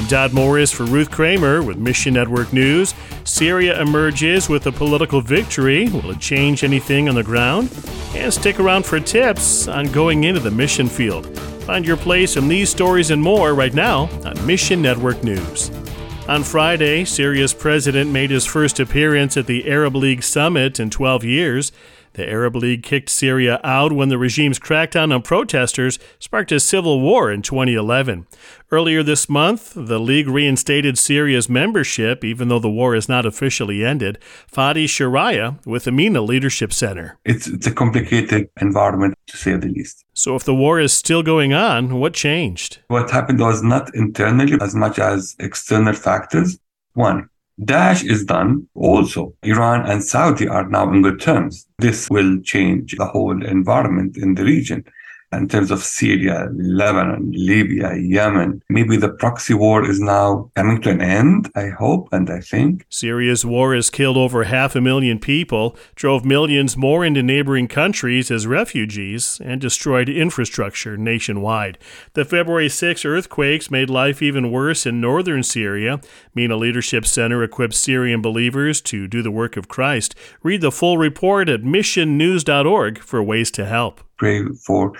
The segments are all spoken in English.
I'm Dot Morris for Ruth Kramer with Mission Network News. Syria emerges with a political victory. Will it change anything on the ground? And stick around for tips on going into the mission field. Find your place in these stories and more right now on Mission Network News. On Friday, Syria's president made his first appearance at the Arab League summit in 12 years. The Arab League kicked Syria out when the regime's crackdown on protesters sparked a civil war in 2011. Earlier this month, the League reinstated Syria's membership, even though the war is not officially ended. Fadi Sharaiha with MENA Leadership Center. It's, it's a complicated environment, to say the least. So, if the war is still going on, what changed? What happened was not internally as much as external factors. One, Daesh is done. Also, Iran and Saudi are now in good terms. This will change the whole environment in the region in terms of Syria, Lebanon, Libya, Yemen. Maybe the proxy war is now coming to an end, I hope and I think. Syria's war has killed over half a million people, drove millions more into neighboring countries as refugees, and destroyed infrastructure nationwide. The February 6 earthquakes made life even worse in northern Syria. MENA Leadership Center equips Syrian believers to do the work of Christ. Read the full report at missionnews.org for ways to help. Pray for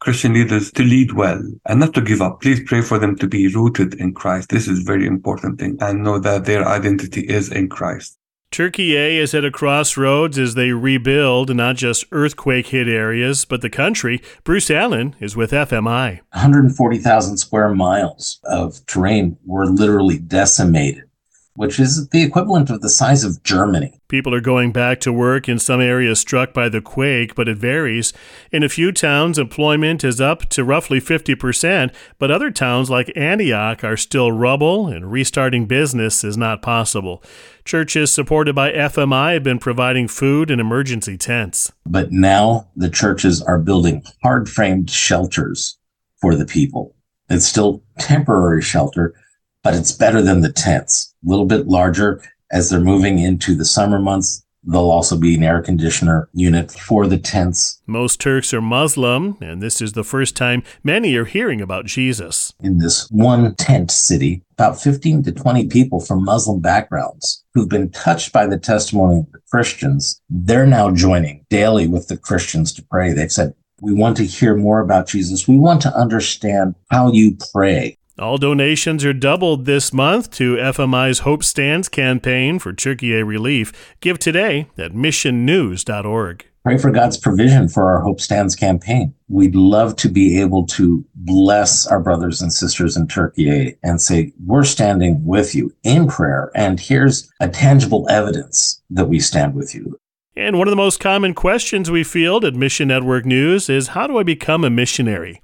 Christian leaders to lead well and not to give up. Please pray for them to be rooted in Christ. This is very important thing and know that their identity is in Christ. Türkiye is at a crossroads as they rebuild not just earthquake hit areas, but the country. Bruce Allen is with FMI. 140,000 square miles of terrain were literally decimated which is the equivalent of the size of Germany. People are going back to work in some areas struck by the quake, but it varies. In a few towns, employment is up to roughly 50%, but other towns like Antioch are still rubble and restarting business is not possible. Churches supported by FMI have been providing food and emergency tents. But now the churches are building hard framed shelters for the people. It's still temporary shelter, but it's better than the tents. A little bit larger as they're moving into the summer months. There'll also be an air conditioner unit for the tents. Most Turks are Muslim, and this is the first time many are hearing about Jesus. In this one tent city, about 15 to 20 people from Muslim backgrounds who've been touched by the testimony of the Christians, they're now joining daily with the Christians to pray. They've said, we want to hear more about Jesus. We want to understand how you pray. All donations are doubled this month to FMI's Hope Stands campaign for Turkey relief. Give today at missionnews.org. Pray for God's provision for our Hope Stands campaign. We'd love to be able to bless our brothers and sisters in Turkey and say, we're standing with you in prayer. And here's a tangible evidence that we stand with you. And one of the most common questions we field at Mission Network News is how do I become a missionary?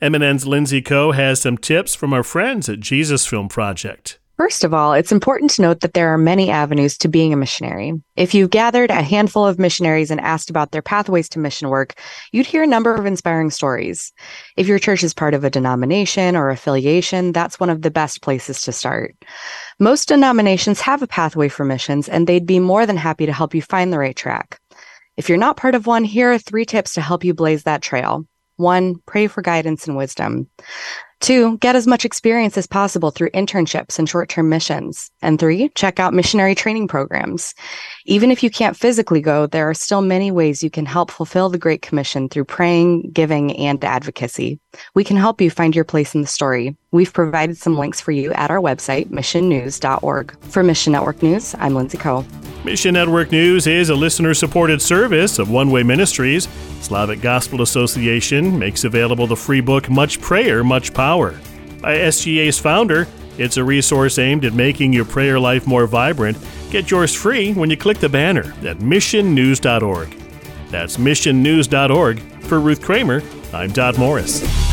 MNN's Lindsay Coe has some tips from our friends at Jesus Film Project. First of all, it's important to note that there are many avenues to being a missionary. If you've gathered a handful of missionaries and asked about their pathways to mission work, you'd hear a number of inspiring stories. If your church is part of a denomination or affiliation, that's one of the best places to start. Most denominations have a pathway for missions, and they'd be more than happy to help you find the right track. If you're not part of one, here are three tips to help you blaze that trail. One, pray for guidance and wisdom. Two, get as much experience as possible through internships and short term missions. And three, check out missionary training programs. Even if you can't physically go, there are still many ways you can help fulfill the Great Commission through praying, giving, and advocacy. We can help you find your place in the story. We've provided some links for you at our website, missionnews.org. For Mission Network News, I'm Lindsay Coe. Mission Network News is a listener supported service of One Way Ministries. Slavic Gospel Association makes available the free book Much Prayer, Much Power. By SGA's founder, it's a resource aimed at making your prayer life more vibrant. Get yours free when you click the banner at missionnews.org. That's missionnews.org. For Ruth Kramer, I'm Dot Morris.